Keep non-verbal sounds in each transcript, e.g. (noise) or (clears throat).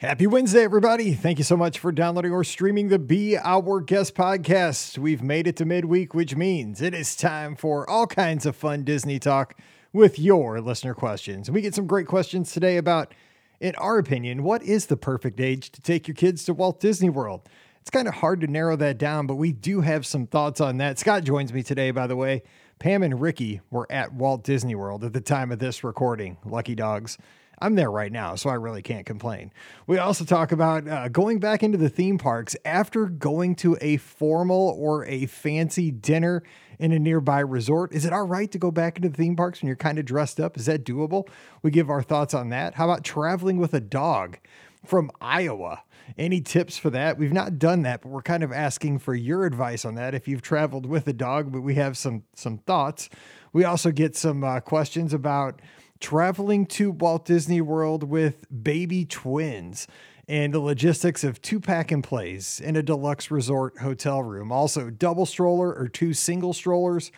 Happy Wednesday, everybody. Thank you so much for downloading or streaming the Be Our Guest podcast. We've made it to midweek, which means it is time for all kinds of fun Disney talk with your listener questions. We get some great questions today about, in our opinion, what is the perfect age to take your kids to Walt Disney World? It's kind of hard to narrow that down, but we do have some thoughts on that. Scott joins me today, by the way. Pam and Ricky were at Walt Disney World at the time of this recording. Lucky dogs. I'm there right now, so I really can't complain. We also talk about uh, going back into the theme parks after going to a formal or a fancy dinner in a nearby resort. Is it all right to go back into the theme parks when you're kind of dressed up? Is that doable? We give our thoughts on that. How about traveling with a dog from Iowa? Any tips for that? We've not done that, but we're kind of asking for your advice on that. If you've traveled with a dog, but we have some some thoughts. We also get some uh, questions about traveling to Walt Disney World with baby twins and the logistics of two pack and plays in a deluxe resort hotel room. Also, double stroller or two single strollers.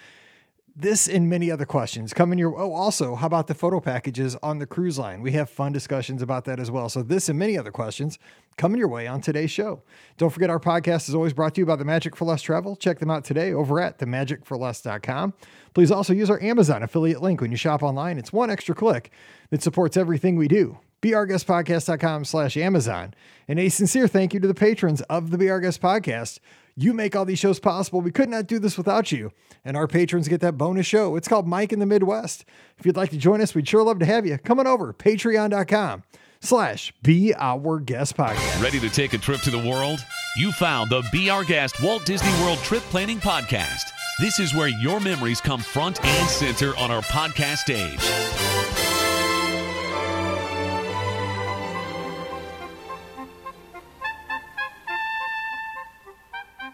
This and many other questions coming your oh also how about the photo packages on the cruise line? We have fun discussions about that as well. So this and many other questions coming your way on today's show. Don't forget our podcast is always brought to you by the Magic for Less Travel. Check them out today over at themagicforless.com. Please also use our Amazon affiliate link when you shop online. It's one extra click that supports everything we do beourguestpodcast.com slash Amazon. And a sincere thank you to the patrons of the Our Guest Podcast you make all these shows possible. We could not do this without you. And our patrons get that bonus show. It's called Mike in the Midwest. If you'd like to join us, we'd sure love to have you. Come on over, patreon.com slash Be Our Guest Podcast. Ready to take a trip to the world? You found the Be Our Guest Walt Disney World Trip Planning Podcast. This is where your memories come front and center on our podcast stage.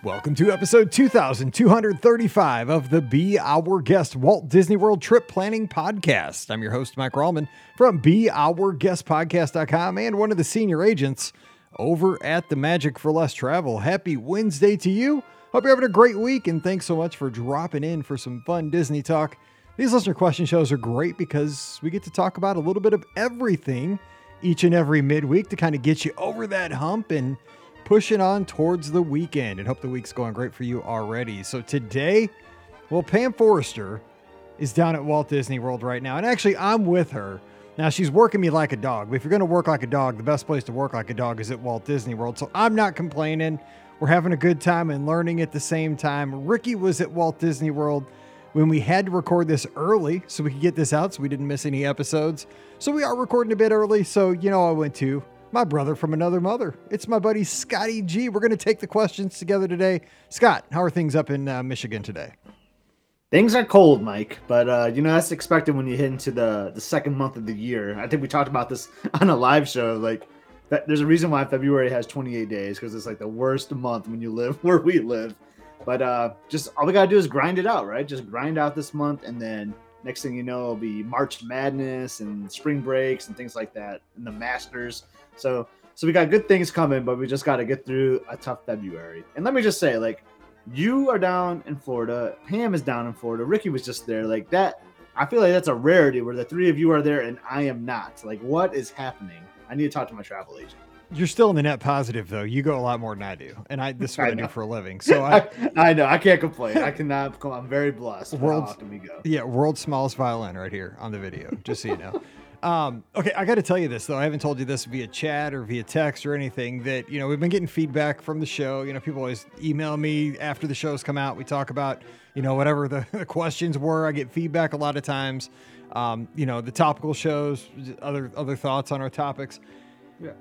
Welcome to episode 2235 of the Be Our Guest Walt Disney World Trip Planning Podcast. I'm your host, Mike Rallman from BeOurGuestPodcast.com and one of the senior agents over at the Magic for Less Travel. Happy Wednesday to you. Hope you're having a great week and thanks so much for dropping in for some fun Disney talk. These listener question shows are great because we get to talk about a little bit of everything each and every midweek to kind of get you over that hump and pushing on towards the weekend and hope the week's going great for you already. So today, well, Pam Forrester is down at Walt Disney World right now. And actually, I'm with her. Now, she's working me like a dog. But if you're going to work like a dog, the best place to work like a dog is at Walt Disney World. So I'm not complaining. We're having a good time and learning at the same time. Ricky was at Walt Disney World when we had to record this early so we could get this out so we didn't miss any episodes. So we are recording a bit early. So, you know, I went to my brother from another mother. It's my buddy Scotty G. We're going to take the questions together today. Scott, how are things up in uh, Michigan today? Things are cold, Mike, but uh, you know that's expected when you hit into the the second month of the year. I think we talked about this (laughs) on a live show. Like, that, there's a reason why February has 28 days because it's like the worst month when you live (laughs) where we live. But uh, just all we gotta do is grind it out, right? Just grind out this month, and then next thing you know, it'll be March Madness and spring breaks and things like that, and the Masters. So so we got good things coming, but we just got to get through a tough February. And let me just say, like, you are down in Florida, Pam is down in Florida, Ricky was just there. Like that, I feel like that's a rarity where the three of you are there and I am not. Like, what is happening? I need to talk to my travel agent. You're still in the net positive though. You go a lot more than I do, and I this is what I, (laughs) I do for a living. (laughs) So I, I, know I can't complain. I cannot. I'm very blessed. World, how often we go. Yeah, world's smallest violin right here on the video. Just so you know. (laughs) Um, okay, I got to tell you this though. I haven't told you this via chat or via text or anything. That you know, we've been getting feedback from the show. You know, people always email me after the shows come out. We talk about you know whatever the, (laughs) the questions were. I get feedback a lot of times. Um, you know, the topical shows, other other thoughts on our topics. Yeah.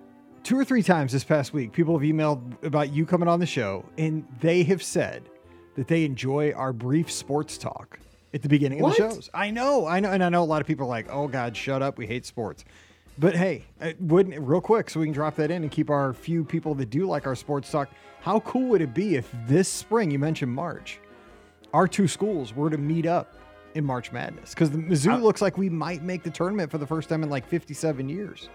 Two or three times this past week, people have emailed about you coming on the show, and they have said that they enjoy our brief sports talk at the beginning what? of the shows. I know, I know, and I know a lot of people are like, "Oh God, shut up, we hate sports." But hey, uh, wouldn't real quick so we can drop that in and keep our few people that do like our sports talk. How cool would it be if this spring you mentioned March, our two schools were to meet up in March Madness? Because the Mizzou uh, looks like we might make the tournament for the first time in like 57 years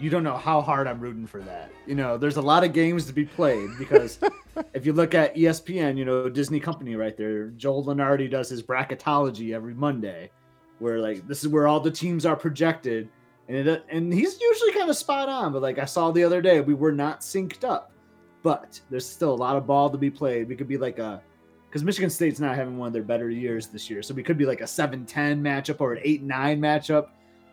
you don't know how hard I'm rooting for that. You know, there's a lot of games to be played because (laughs) if you look at ESPN, you know, Disney company right there, Joel Lunardi does his bracketology every Monday, where like this is where all the teams are projected. and it, and he's usually kind of spot on. But like I saw the other day, we were not synced up. But there's still a lot of ball to be played. We could be like a because Michigan State's not having one of their better years this year, so we could be like a 7-10 matchup or an 8-9 matchup.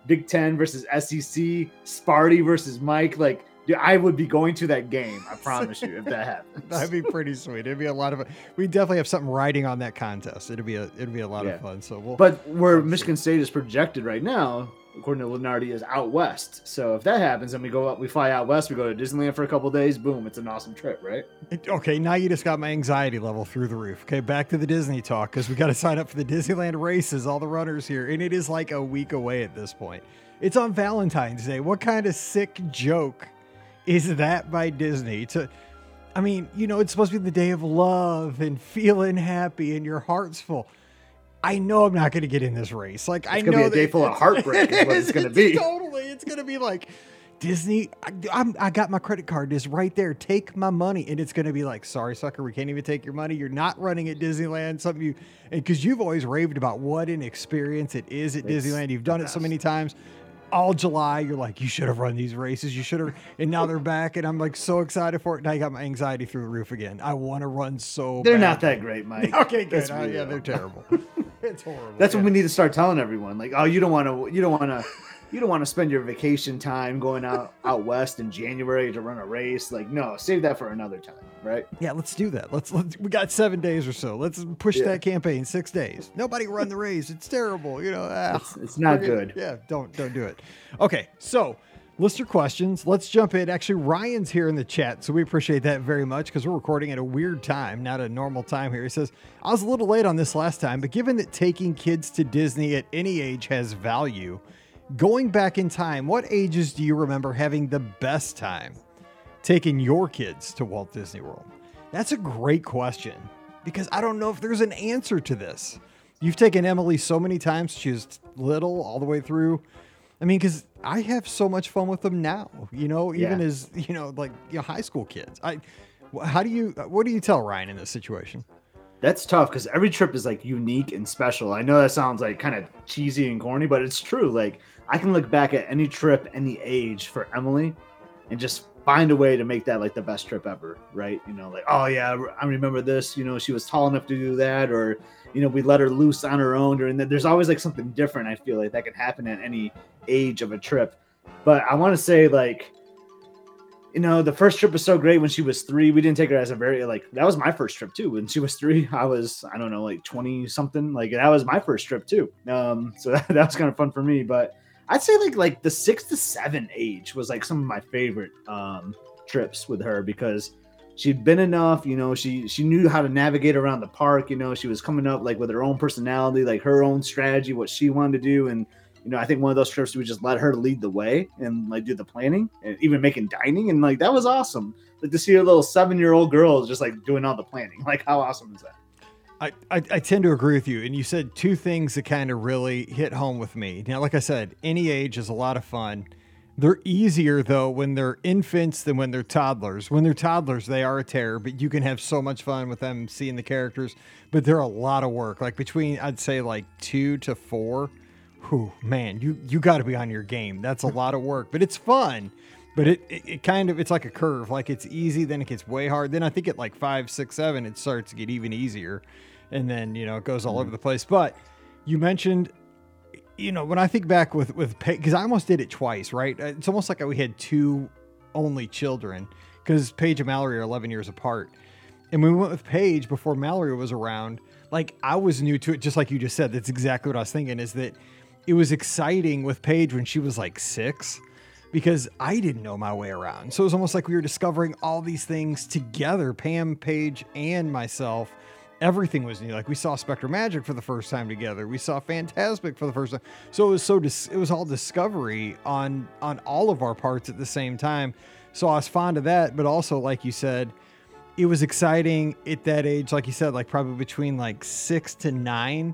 Big Ten versus SEC, Sparty versus Mike. Like Dude, I would be going to that game. I promise you, if that (laughs) happens. That'd be pretty sweet. It'd be a lot of. We definitely have something riding on that contest. It'd be a. It'd be a lot yeah. of fun. So we'll. But where Michigan State is projected right now, according to Lunardi, is out west. So if that happens and we go up, we fly out west, we go to Disneyland for a couple days. Boom! It's an awesome trip, right? Okay, now you just got my anxiety level through the roof. Okay, back to the Disney talk because we got to (laughs) sign up for the Disneyland races. All the runners here, and it is like a week away at this point. It's on Valentine's Day. What kind of sick joke is that by Disney? To, I mean, you know, it's supposed to be the day of love and feeling happy and your heart's full. I know I'm not going to get in this race. Like it's I know be a day full of (laughs) heartbreak. is what it's going (laughs) to be. Totally, it's going to be like Disney. I, I'm, I got my credit card just right there. Take my money, and it's going to be like, sorry, sucker, we can't even take your money. You're not running at Disneyland. Something you, because you've always raved about what an experience it is at it's Disneyland. You've done it so many times all July, you're like, you should have run these races. You should have. And now they're back, and I'm like so excited for it. And I got my anxiety through the roof again. I want to run so. They're bad. not that great, Mike. (laughs) okay, good. Uh, yeah, they're terrible. It's horrible. That's yeah. what we need to start telling everyone. Like, oh, you don't want to. You don't want to you don't want to spend your vacation time going out out west in January to run a race. Like, no, save that for another time, right? Yeah, let's do that. Let's let's we got seven days or so. Let's push yeah. that campaign six days. Nobody run the race. It's terrible. You know, ah, it's, it's, not good. Yeah, don't don't do it. Okay, so lister questions. Let's jump in. Actually, Ryan's here in the chat, so we appreciate that very much because we're recording at a weird time, not a normal time here. He says, I was a little late on this last time, but given that taking kids to Disney at any age has value, Going back in time, what ages do you remember having the best time taking your kids to Walt Disney World? That's a great question because I don't know if there's an answer to this. You've taken Emily so many times, she was little all the way through. I mean, because I have so much fun with them now, you know, even yeah. as, you know, like, you know, high school kids. I, how do you, uh, what do you tell Ryan in this situation? That's tough because every trip is like unique and special. I know that sounds like kind of cheesy and corny, but it's true. Like, I can look back at any trip, any age for Emily, and just find a way to make that like the best trip ever, right? You know, like oh yeah, I remember this. You know, she was tall enough to do that, or you know, we let her loose on her own during that. There's always like something different. I feel like that can happen at any age of a trip. But I want to say like you know, the first trip was so great when she was three. We didn't take her as a very like that was my first trip too. When she was three, I was I don't know like twenty something. Like that was my first trip too. Um, so that, (laughs) that was kind of fun for me. But I'd say like like the six to seven age was like some of my favorite um, trips with her because she'd been enough. You know, she she knew how to navigate around the park. You know, she was coming up like with her own personality, like her own strategy, what she wanted to do, and you know, I think one of those trips we just let her lead the way and like do the planning and even making dining and like that was awesome. Like to see a little seven year old girl just like doing all the planning. (laughs) Like how awesome is that? I, I, tend to agree with you. And you said two things that kind of really hit home with me. Now, like I said, any age is a lot of fun. They're easier though when they're infants than when they're toddlers. When they're toddlers, they are a terror, but you can have so much fun with them seeing the characters. But they're a lot of work. Like between I'd say like two to four. Whew, man, you you got to be on your game. That's a lot of work, but it's fun. But it, it, it kind of it's like a curve. Like it's easy, then it gets way hard. Then I think at like five, six, seven, it starts to get even easier and then you know it goes all mm-hmm. over the place. But you mentioned, you know, when I think back with with because I almost did it twice, right? Uh, it's almost like we had two only children because Paige and Mallory are 11 years apart, and we went with Paige before Mallory was around. Like I was new to it, just like you just said. That's exactly what I was thinking. Is that it was exciting with Paige when she was like six because I didn't know my way around. So it was almost like we were discovering all these things together, Pam, Paige, and myself everything was new. Like we saw SpectroMagic for the first time together. We saw Fantasmic for the first time. So it was so dis- it was all discovery on on all of our parts at the same time. So I was fond of that, but also like you said, it was exciting at that age. Like you said, like probably between like six to nine,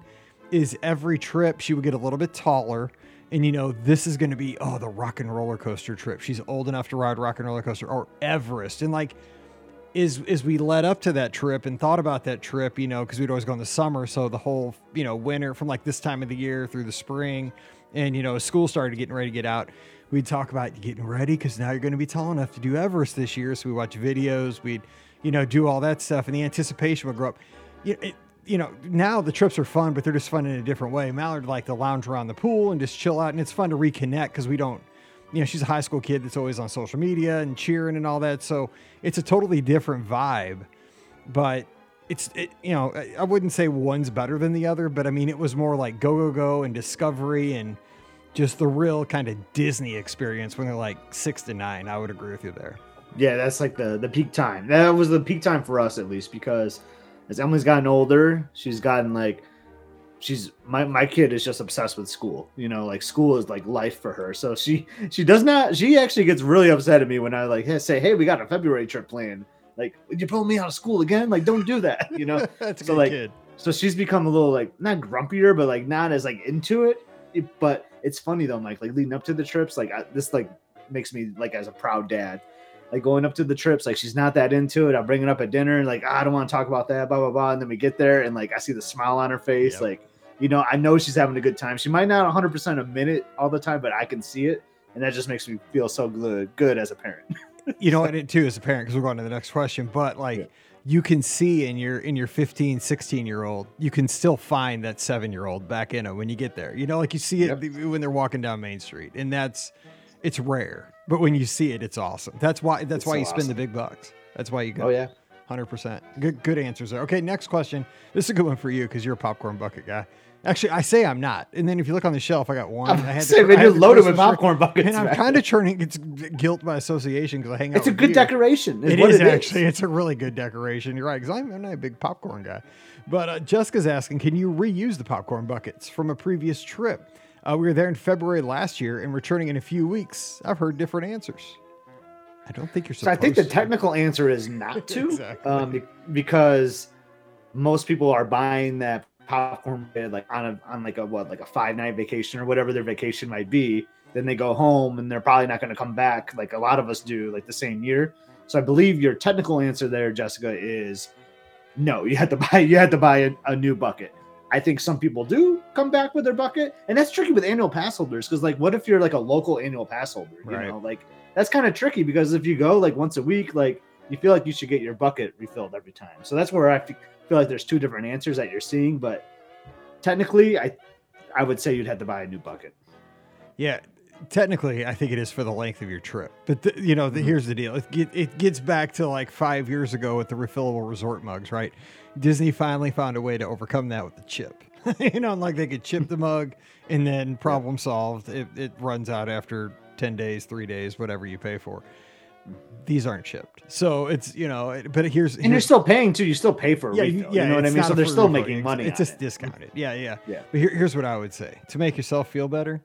is every trip she would get a little bit taller. And you know, this is going to be oh the Rock 'n' Roller Coaster trip. She's old enough to ride Rock 'n' Roller Coaster or Everest, and like is as we led up to that trip and thought about that trip, you know, because we'd always go in the summer, so the whole you know winter from like this time of the year through the spring, And you know, school started getting ready to get out, we'd talk about getting ready because now you're going to be tall enough to do Everest this year. So we watch videos, we'd you know do all that stuff, and the anticipation would grow up. You know, it, you know, now the trips are fun, but they're just fun in a different way. Mallory like to lounge around the pool and just chill out, and it's fun to reconnect because we don't, you know, she's a high school kid that's always on social media and cheering and all that. So it's a totally different vibe, but it's, it, you know, I wouldn't say one's better than the other, but I mean, it was more like go, go, go and discovery and just the real kind of Disney experience when they're like six to nine. I would agree with you there. Yeah, that's like the the peak time. That was the peak time for us at least because as Emily's gotten older, she's gotten like she's my my kid is just obsessed with school. You know, like school is like life for her. So she she does not she actually gets really upset at me when I like say, "Hey, we got a February trip planned." Like, you pull me out of school again? Like, don't do that, you know? (laughs) That's so like kid. so she's become a little like not grumpier, but like not as like into it. It- but it's funny though, Mike. Like leading up to the trips, like I, this like makes me like as a proud dad. Like going up to the trips, like she's not that into it. I'll bring it up at dinner and like "Ah, I don't want to talk about that, blah blah blah. And then we get there and like I see the smile on her face, Yep. like you know I know she's having a good time. She might not 100 percent admit it all the time, but I can see it, and that just makes me feel so good, good as a parent. (laughs) you know, and it too as a parent, because we're going to the next question, but like Yeah. you can see in your in your 15, 16 year old, you can still find that seven year old back in them when you get there. You know, like you see it when they're walking down Main Street, and that's it's rare, but when you see it, it's awesome. That's why that's It's why so you spend the big bucks. That's why you go. Oh yeah, Hundred percent. Good good answers there. Okay, next question. This is a good one for you because you're a popcorn bucket guy. Actually, I say I'm not, and then if you look on the shelf, I got one. I'm I had (laughs) saying, man, I had loaded with popcorn buckets. and I'm kind of turning. It's guilt by association because I hang out. It's a good you. decoration. Is It is it is. actually. It's a really good decoration. You're right, because I'm, I'm not a big popcorn guy. But uh, Jessica's asking, can you reuse the popcorn buckets from a previous trip? Uh, we were there in February last year and returning in a few weeks. I've heard different answers. I don't think you're So I think the to. technical answer is not (laughs) to, Exactly. um, because most people are buying that popcorn bucket, like on a on like a what like a five night vacation or whatever their vacation might be. Then they go home and they're probably not going to come back like a lot of us do like the same year. So I believe your technical answer there, Jessica, is no. You had to buy you had to buy a, a new bucket. I think some people do come back with their bucket, and that's tricky with annual pass holders because like, what if you're like a local annual pass holder? You Right. know, like that's kind of tricky because if you go like once a week, like you feel like you should get your bucket refilled every time. So that's where I feel like there's two different answers that you're seeing, but technically, I I would say you'd have to buy a new bucket. Yeah, technically, I think it is for the length of your trip. But the, you know, Mm-hmm. here's the deal: it, it gets back to like five years ago with the refillable resort mugs, right? Disney finally found a way to overcome that with the chip. (laughs) you know, like they could chip the mug, and then problem solved. It, it runs out after ten days, three days, whatever you pay for. These aren't chipped, so it's you know. it- But here's And you're still paying too. You still pay for a yeah, refill. you, You, know what I mean? So they're still making money. It's just it. discounted. (laughs) Yeah, yeah, Yeah. But here, here's what I would say: to make yourself feel better,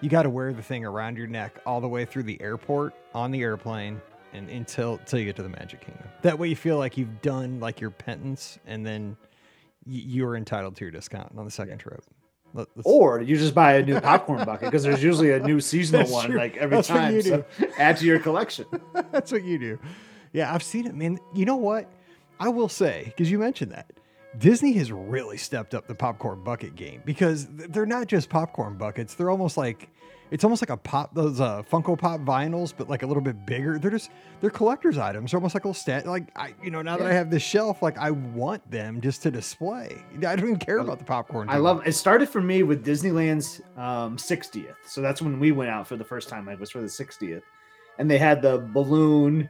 you got to wear the thing around your neck all the way through the airport, on the airplane, and until until you get to the Magic Kingdom. That way, you feel like you've done like your penance, and then y- you're entitled to your discount on the second trip. Let- Or you just buy a new popcorn bucket because there's usually a new (laughs) seasonal That's one like every time. you So (laughs) add to your collection. (laughs) That's what you do. Yeah, I've seen it, man. You know what? I will say, because you mentioned that, Disney has really stepped up the popcorn bucket game because they're not just popcorn buckets. They're almost like it's almost like a pop those uh, Funko Pop vinyls, but like a little bit bigger. They're just they're collector's items. They're almost like a little stat. Like I, you know, now that I have this shelf, like I want them just to display. I don't even care about the popcorn. I too love it. Started for me with Disneyland's um, 60th. So that's when we went out for the first time. Like was for the 60th, and they had the balloon,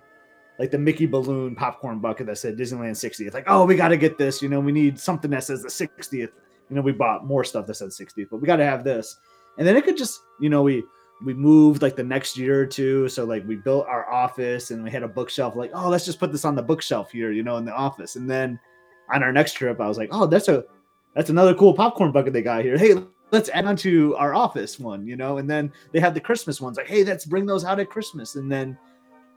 like the Mickey balloon popcorn bucket that said Disneyland 60th. Like, oh, we got to get this. You know, we need something that says the 60th. You know, we bought more stuff that said 60th, but we got to have this. And then it could just, you know, we we moved like the next year or two. So like we built our office and we had a bookshelf. Like, oh, let's just put this on the bookshelf here, you know, in the office. And then on our next trip, I was like, oh, that's a that's another cool popcorn bucket they got here. Hey, let's add on to our office one, you know. And then they have the Christmas ones. Like, hey, let's bring those out at Christmas. And then,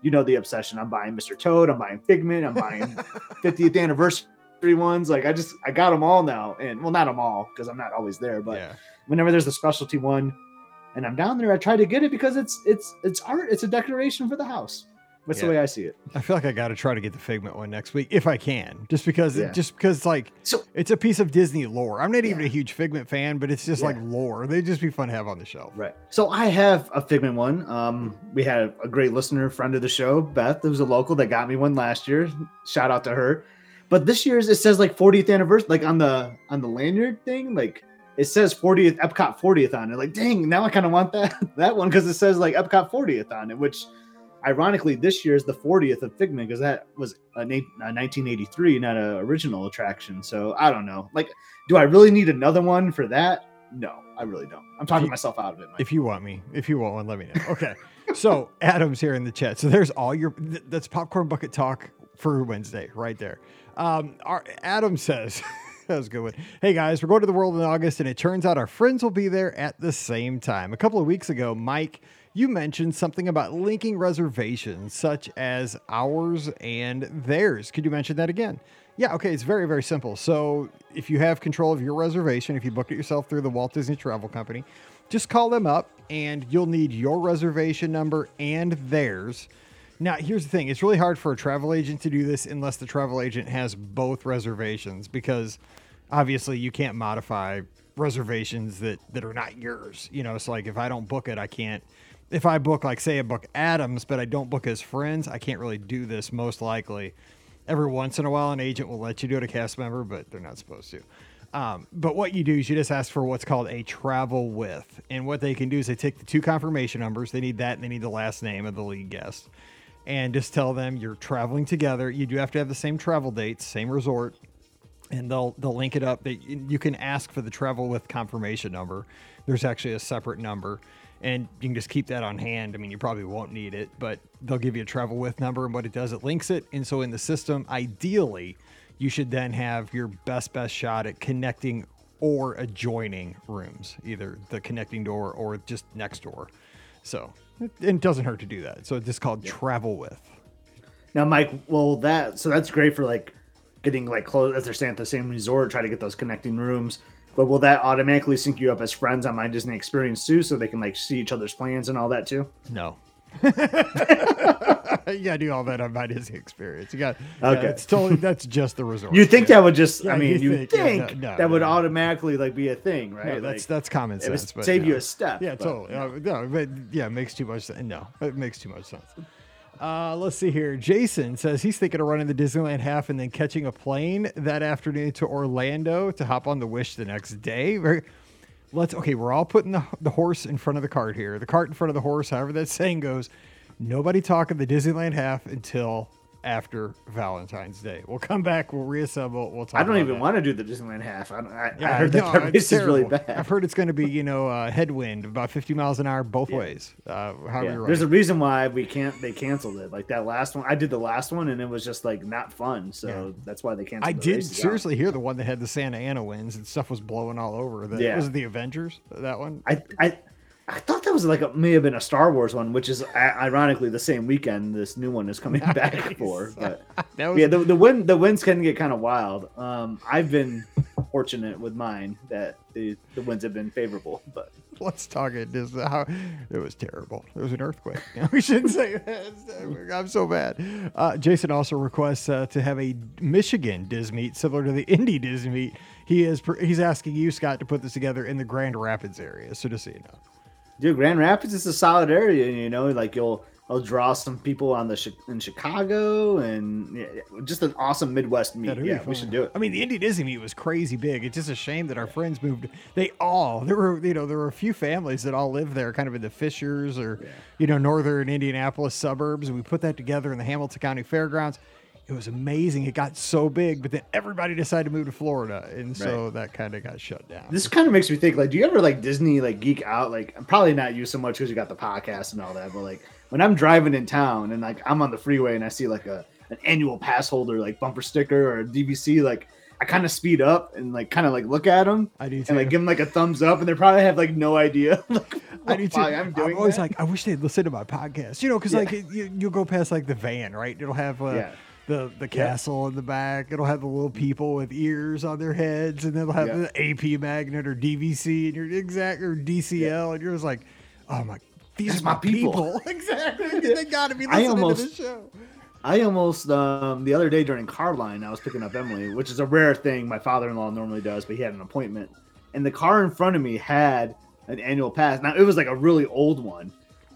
you know, the obsession. I'm buying Mr. Toad. I'm buying Figment. I'm buying (laughs) 50th anniversary ones. Like, I just I got them all now. And well, not them all because I'm not always there, but yeah. whenever there's a specialty one and I'm down there, I try to get it because it's it's it's art. It's a decoration for the house. That's Yeah. the way I see it. I feel like I got to try to get the Figment one next week if I can, just because, Yeah. just because, like, So it's a piece of Disney lore. I'm not even a huge Figment fan, but it's just like lore. They'd just be fun to have on the shelf. Right. So I have a Figment one. Um, we had a great listener, friend of the show, Beth, who's a local that got me one last year. Shout out to her. But this year's it says like 40th anniversary, like on the on the lanyard thing, like it says 40th Epcot 40th on it. Like, dang, now I kind of want that (laughs) that one because it says like Epcot 40th on it, which ironically this year is the 40th of Figment because that was a, na- a 1983, not a original attraction. So I don't know. Like, do I really need another one for that? No, I really don't. I'm talking you- myself out of it. Mike. If you want me, if you want one, let me know. Okay. so (laughs) Adam's here in the chat. So there's all your th- that's popcorn bucket talk for Wednesday right there. Um, our Adam says (laughs) that was a good one. Hey guys, we're going to the world in August, and it turns out our friends will be there at the same time. A couple of weeks ago, Mike, you mentioned something about linking reservations, such as ours and theirs. Could you mention that again? Yeah, okay, it's very, very simple. So if you have control of your reservation, if you book it yourself through the Walt Disney Travel Company, just call them up and you'll need your reservation number and theirs. Now, here's the thing it's really hard for a travel agent to do this unless the travel agent has both reservations because obviously you can't modify reservations that, that are not yours. You know, it's like if I don't book it, I can't. If I book, like, say, I book Adams, but I don't book his friends, I can't really do this most likely. Every once in a while, an agent will let you do it, a cast member, but they're not supposed to. Um, but what you do is you just ask for what's called a travel with. And what they can do is they take the two confirmation numbers. They need that and they need the last name of the lead guest. And just tell them you're traveling together. You do have to have the same travel dates, same resort, and they'll they'll link it up. They, you can ask for the travel with confirmation number. There's actually a separate number, and you can just keep that on hand. I mean, you probably won't need it, but they'll give you a travel with number, and what it does, it links it. And so in the system, ideally, you should then have your best best shot at connecting or adjoining rooms, either the connecting door or just next door. So it, it doesn't hurt to do that. So it's just called travel with. Now, Mike, well, that so that's great for like getting like close as they're staying at the same resort, try to get those connecting rooms. But will that automatically sync you up as friends on My Disney Experience too, so they can like see each other's plans and all that too? No. (laughs) you gotta do all that on my Disney experience. You got okay. Okay. it's totally that's just the resort. You think Yeah. that would just? Yeah, I mean, you you think, think, yeah, no, no, that would no. automatically like be a thing, right? No, that's Like, that's common sense. it would sense. but save no. you a step. Yeah, but, totally. yeah. Uh, no, but yeah, it makes too much sense. No, it makes too much sense. Uh, let's see here. Jason says he's thinking of running the Disneyland half and then catching a plane that afternoon to Orlando to hop on the Wish the next day. Let's okay. We're all putting the, the horse in front of the cart here. The cart in front of the horse. However that (laughs) saying goes. Nobody talking the Disneyland half until after Valentine's Day. We'll come back. We'll reassemble. We'll talk. I don't even that. want to do the Disneyland half. I, don't- I, Yeah, I heard no, that race is really bad. I've heard it's going to be, you know, uh, headwind about 50 miles an hour both ways. Uh, how Yeah, There's a reason why we can't. They canceled it. Like that last one, I did the last one, and it was just like not fun. So that's why they canceled. I the did out. seriously hear the one that had the Santa Ana winds and stuff was blowing all over. The, Yeah. Was it the Avengers? That one? I, I I thought that was like a, may have been a Star Wars one, which is ironically the same weekend this new one is coming back for. But (laughs) That was, yeah, the, the wind the winds can get kind of wild. Um, I've been fortunate with mine that the the winds have been favorable, but let's talk it. This how it was terrible. There was an earthquake. (laughs) we shouldn't say (laughs) that. I'm so bad. Uh, Jason also requests uh, to have a Michigan Diz meet similar to the Indy Diz meet. He is he's asking you, Scott, to put this together in the Grand Rapids area. So just so you know. Dude, Grand Rapids is a solid area. You know, like you'll. I'll draw some people on the in Chicago and yeah, just an awesome Midwest meet. Yeah, we should do it. I mean, the Indy Disney meet was crazy big. It's just a shame that our friends moved. They all there were you know there were a few families that all lived there, kind of in the Fishers or you know northern Indianapolis suburbs, and we put that together in the Hamilton County Fairgrounds. It was amazing. It got so big, but then everybody decided to move to Florida, and so that kind of got shut down. This kind of makes me think like, do you ever like Disney like geek out? Like, I'm probably not you so much because you got the podcast and all that, but like when I'm driving in town and like I'm on the freeway and I see like a an annual pass holder like bumper sticker or a DVC, like I kind of speed up and like kind of like look at them I do too. and like give them like a thumbs up, and they probably have like no idea. (laughs) like, I do too. I'm doing always that. like, I wish they'd listen to my podcast. You know, because Yeah. like you, you'll go past like the van, right? It'll have uh, Yeah. The the castle in the back. It'll have the little people with ears on their heads, and then it'll have Yeah. the AP magnet or DVC, and you're exact or DCL, and you're just like, oh my. these That's are my people. people. (laughs) exactly. (laughs) they gotta be I listening to almost- show. I almost um, the other day during car line, I was picking up Emily, which is a rare thing my father-in-law normally does, but he had an appointment, and the car in front of me had an annual pass. Now it was like a really old one,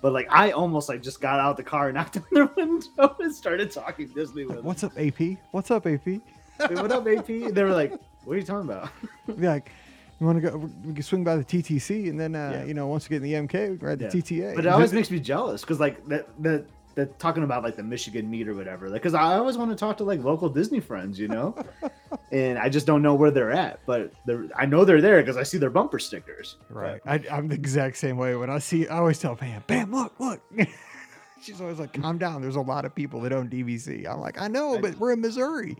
but like I almost like just got out the car, and (laughs) knocked on their window, and started talking Disney with them. What's up, AP? What's up, AP? Hey, what up, AP? They were like, "What are you talking about?" (laughs) Be like, you want to go? We can swing by the TTC, and then uh, Yeah. you know, once we get in the MK, we can ride the Yeah. TTA. But it always makes me jealous because like that that that talking about like the Michigan meet or whatever. Like, because I always want to talk to like local Disney friends, you know, (laughs) and I just don't know where they're at. But they're I know they're there because I see their bumper stickers. Right. I, I'm the exact same way. When I see, I always tell Pam, Pam, look, look. (laughs) She's always like, calm down. There's a lot of people that own DVC. I'm like, I know, but we're in Missouri.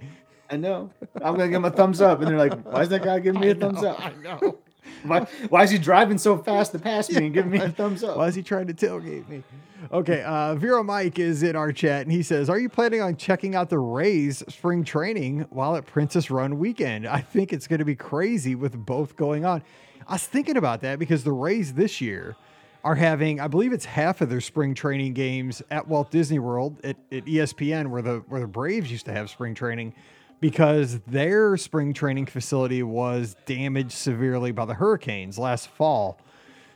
I know. I'm gonna give them a thumbs up, and they're like, "Why is that guy giving me a (laughs) thumbs up? I know. Why, why is he driving so fast to pass me and giving me a thumbs up?" Why is he trying to tailgate me? Okay, uh, Vero Mike is in our chat and he says, Are you planning on checking out the Rays spring training while at Princess Run weekend? I think it's going to be crazy with both going on. I was thinking about that because the Rays this year are having, I believe it's half of their spring training games at Walt Disney World at, at ESPN, where the where the Braves used to have spring training, because their spring training facility was damaged severely by the hurricanes last fall.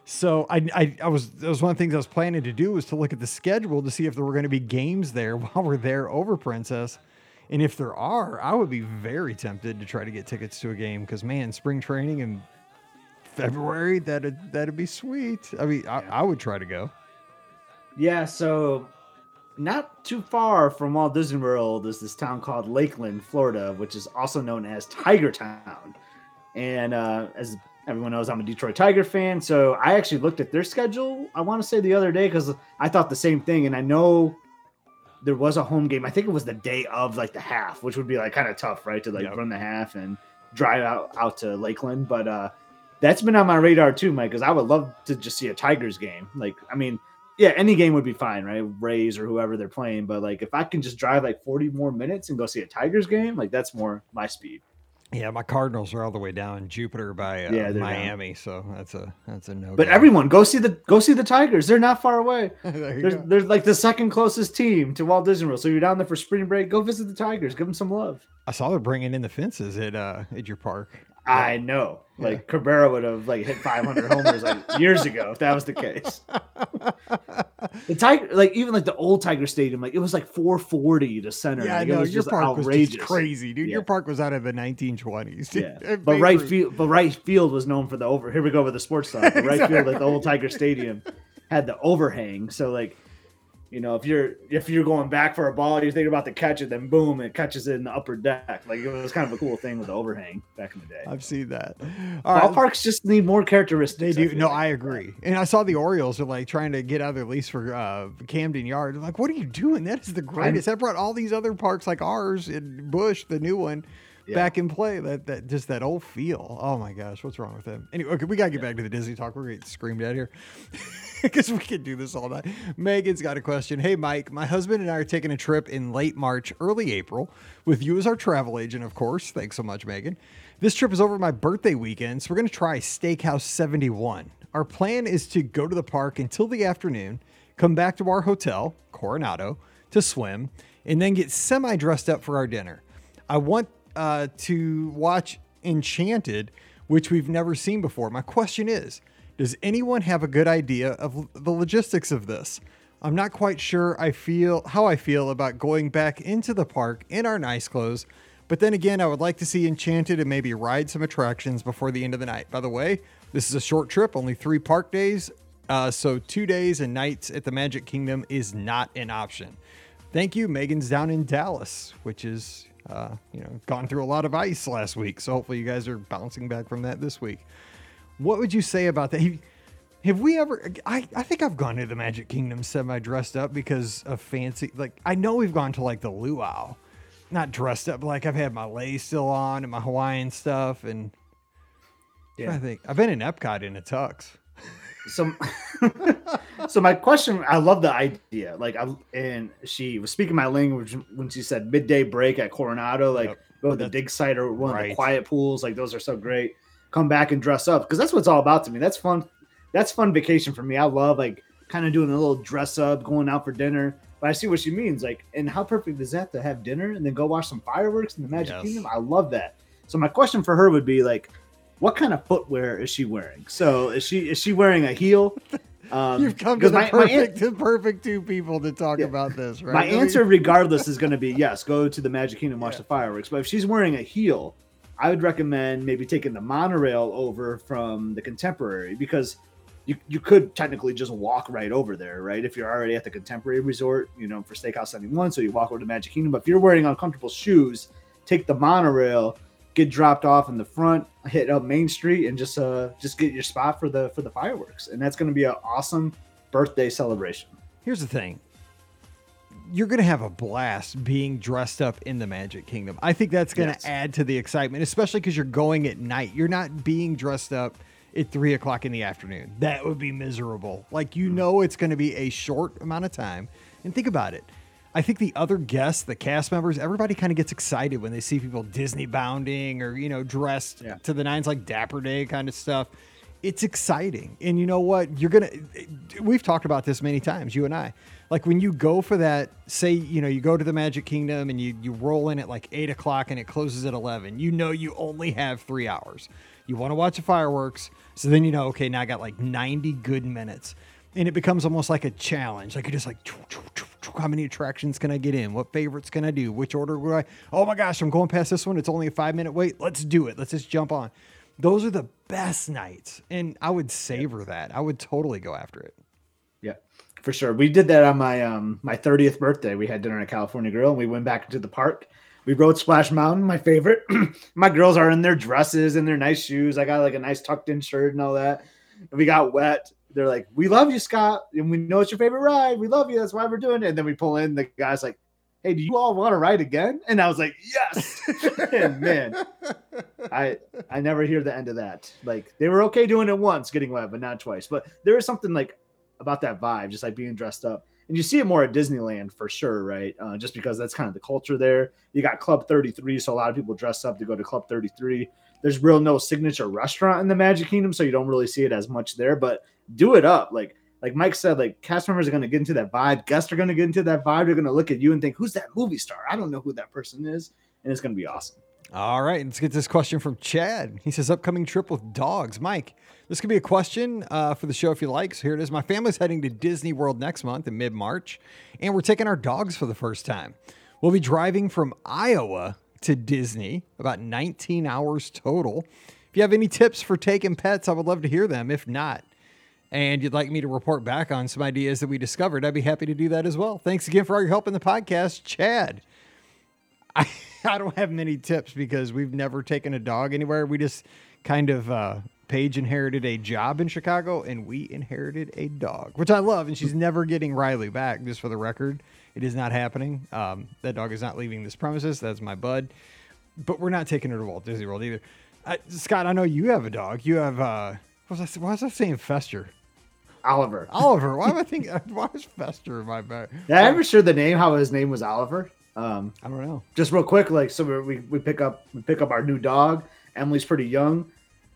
So I, I, I was that was one of the things I was planning to do was to look at the schedule to see if there were going to be games there (laughs) while we're there over Princess, and if there are, I would be very tempted to try to get tickets to a game because man, spring training in February that'd that'd be sweet. I mean, I, I would try to go. Yeah, so not too far from Walt Disney World is this town called Lakeland, Florida, which is also known as Tiger Town. And uh, as everyone knows, I'm a Detroit Tiger fan. So I actually looked at their schedule, I want to say the other day, because I thought the same thing. And I know there was a home game. I think it was the day of like the half, which would be like kind of tough, right? To like Yep. run the half and drive out, out to Lakeland. But uh, that's been on my radar too, Mike, because I would love to just see a Tigers game. Like, I mean, yeah, any game would be fine, right? Rays or whoever they're playing. But like, if I can just drive like 40 more minutes and go see a Tigers game, like that's more my speed. Yeah, my Cardinals are all the way down in Jupiter by uh, Yeah, they're down. Miami, so that's a that's a no. But everyone, go see the go see the Tigers. They're not far away. (laughs) there you They're, go. they're like the second closest team to Walt Disney World. So you're down there for spring break. Go visit the Tigers. Give them some love. I saw they're bringing in the fences at uh at your park. I know. Like Cabrera would have like hit 500 homers like (laughs) years ago if that was the case. The Tiger, like even like the old Tiger Stadium, like it was like 440 to center. Yeah, like, was your park was just crazy, dude. Your park was out of the 1920s. (laughs) Yeah, but right field, but right field was known for the over. Here we go with the sports stuff. The right (laughs) field at the old Tiger Stadium had the overhang, so like, you know, if you're if you're going back for a ball, you're thinking about to catch it, then boom, it catches it in the upper deck. Like it was kind of a cool thing with the overhang back in the day. I've seen that. All right, Ballparks just need more characteristics. They do. feel No, like. I agree. And I saw the Orioles are like trying to get out of their lease for uh, Camden Yard. I'm like, what are you doing? That is the greatest. That brought all these other parks like ours in Busch, the new one, Yeah. back in play. That that just that old feel. Oh my gosh, what's wrong with them? Anyway, okay, we gotta get back to the Disney talk. We're getting screamed at here (laughs) because we can do this all night. Megan's got a question. Hey, Mike, my husband and I are taking a trip in late March, early April, with you as our travel agent, of course. Thanks so much, Megan. This trip is over my birthday weekend, so we're going to try Steakhouse 71. Our plan is to go to the park until the afternoon, come back to our hotel, Coronado, to swim, and then get semi dressed up for our dinner. I want uh, to watch Enchanted, which we've never seen before. My question is Does anyone have a good idea of the logistics of this? I'm not quite sure I feel how I feel about going back into the park in our nice clothes, but then again, I would like to see Enchanted and maybe ride some attractions before the end of the night. By the way, this is a short trip, only three park days, uh, so two days and nights at the Magic Kingdom is not an option. Thank you. Megan's down in Dallas, which is, uh, you know, gone through a lot of ice last week. So hopefully you guys are bouncing back from that this week. What would you say about that? Have, we ever? I, I think I've gone to the Magic Kingdom semi dressed up because of fancy. Like, I know we've gone to like the luau, not dressed up. Like, I've had my lei still on and my Hawaiian stuff. And Yeah. I think I've been in Epcot in a tux. so (laughs) so my question i love the idea like i and she was speaking my language when she said midday break at coronado like Yep. go to the dig site or one of the quiet pools like those are so great come back and dress up because that's what it's all about to me that's fun that's fun vacation for me i love like kind of doing a little dress up, going out for dinner. But I see what she means. Like, and how perfect is that to have dinner and then go watch some fireworks in the Magic Yes. Kingdom? I love that. So my question for her would be like, what kind of footwear is she wearing? So is she is she wearing a heel? (laughs) Um, You've come to the my- my an- perfect, the perfect two people to talk Yeah. about this, right? my I mean, answer, regardless, is going to be yes. Go to the Magic Kingdom, watch Yeah. the fireworks. But if she's wearing a heel, I would recommend maybe taking the monorail over from the Contemporary because you you could technically just walk right over there, right? If you're already at the Contemporary Resort, you know, for Steakhouse 71, so you walk over to Magic Kingdom. But if you're wearing uncomfortable shoes, take the monorail, get dropped off in the front, hit up Main Street, and just uh just get your spot for the for the fireworks, and that's going to be an awesome birthday celebration. Here's the thing. You're going to have a blast being dressed up in the Magic Kingdom. I think that's going to Yes. add to the excitement, especially because you're going at night. You're not being dressed up at three o'clock in the afternoon. That would be miserable. Like, you hmm. know, it's going to be a short amount of time. And think about it. I think the other guests, the cast members, everybody kind of gets excited when they see people Disney bounding or, you know, dressed Yeah. to the nines like Dapper Day kind of stuff. It's exciting. And you know what? You're going to, we've talked about this many times, you and I. Like when you go for that, say, you know, you go to the Magic Kingdom and you, you roll in at like eight o'clock and it closes at 11, you know, you only have three hours. You want to watch the fireworks. So then you know, okay, now I got like 90 good minutes. And it becomes almost like a challenge. Like you're just like, "Choo, choo, choo, choo, how many attractions can I get in? What favorites can I do? Which order would I? Oh my gosh, I'm going past this one. It's only a five minute wait. Let's do it. Let's just jump on. Those are the best nights. And I would savor that. I would totally go after it. Yeah, for sure. We did that on my um my 30th birthday. We had dinner at California Grill and we went back into the park. We rode Splash Mountain, my favorite. (clears throat) my girls are in their dresses and their nice shoes. I got like a nice tucked in shirt and all that. And we got wet. They're like, "We love you, Scott, and we know it's your favorite ride. We love you. That's why we're doing it." And then we pull in. The guy's like, "Hey, do you all want to ride again?" And I was like, "Yes." (laughs) and man, I I never hear the end of that. Like they were okay doing it once, getting wet, but not twice. But there is something like about that vibe, just like being dressed up. And you see it more at Disneyland for sure, right? Uh, just because that's kind of the culture there. You got Club 33, so a lot of people dress up to go to Club 33. There's real no signature restaurant in the Magic Kingdom, so you don't really see it as much there. But do it up, like like Mike said, like cast members are going to get into that vibe. Guests are going to get into that vibe. They're going to look at you and think, "Who's that movie star? I don't know who that person is," and it's going to be awesome. All right, let's get this question from Chad. He says, "Upcoming trip with dogs." Mike, this could be a question uh, for the show if you like. So here it is. My family's heading to Disney World next month in mid-March, and we're taking our dogs for the first time. We'll be driving from Iowa to Disney, about 19 hours total. If you have any tips for taking pets, I would love to hear them. If not, and you'd like me to report back on some ideas that we discovered, I'd be happy to do that as well. Thanks again for all your help in the podcast, Chad. I, (laughs) I don't have many tips because we've never taken a dog anywhere. We just kind of uh, Paige inherited a job in Chicago and we inherited a dog, which I love. And she's never getting Riley back. Just for the record, it is not happening. Um, that dog is not leaving this premises. That's my bud. But we're not taking her to Walt Disney World either. Uh, Scott, I know you have a dog. You have uh, was I, why was I saying Fester? Oliver. Oliver. Why am I thinking? (laughs) Why is Fester in my back? Did I ever share the name? How his name was Oliver? Um, I don't know. just real quick, like so we we, we pick up we pick up our new dog. Emily's pretty young,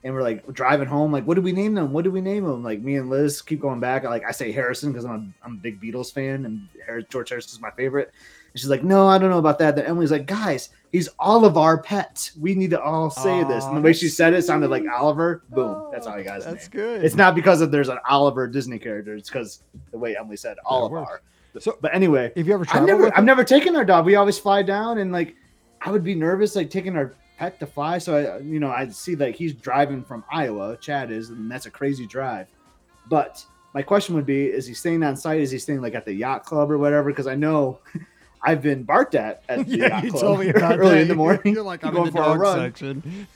and we're like driving home. Like, what do we name them? What do we name them? Like me and Liz keep going back. Like I say Harrison because I'm a, I'm a big Beatles fan, and George Harrison's my favorite. And she's like, no, I don't know about that. Then Emily's like, guys, he's all of our pets. We need to all say this. And the way she said it sounded like. Oliver. Boom, oh, that's all you guys. That's name. good. It's not because of there's an Oliver Disney character. It's because the way Emily said all of our. So- but anyway, Have you ever I've never, I've never taken our dog. We always fly down, and like, I would be nervous like taking our pet to fly. So I, you know, I see like he's driving from Iowa, Chad is, and that's a crazy drive. But my question would be: Is he staying on site? Is he staying like at the yacht club or whatever? Because I know (laughs) I've been barked at at the (laughs) yeah, you told me about (laughs) early that. in the morning. You're like, (laughs) I'm in going the for a run. section.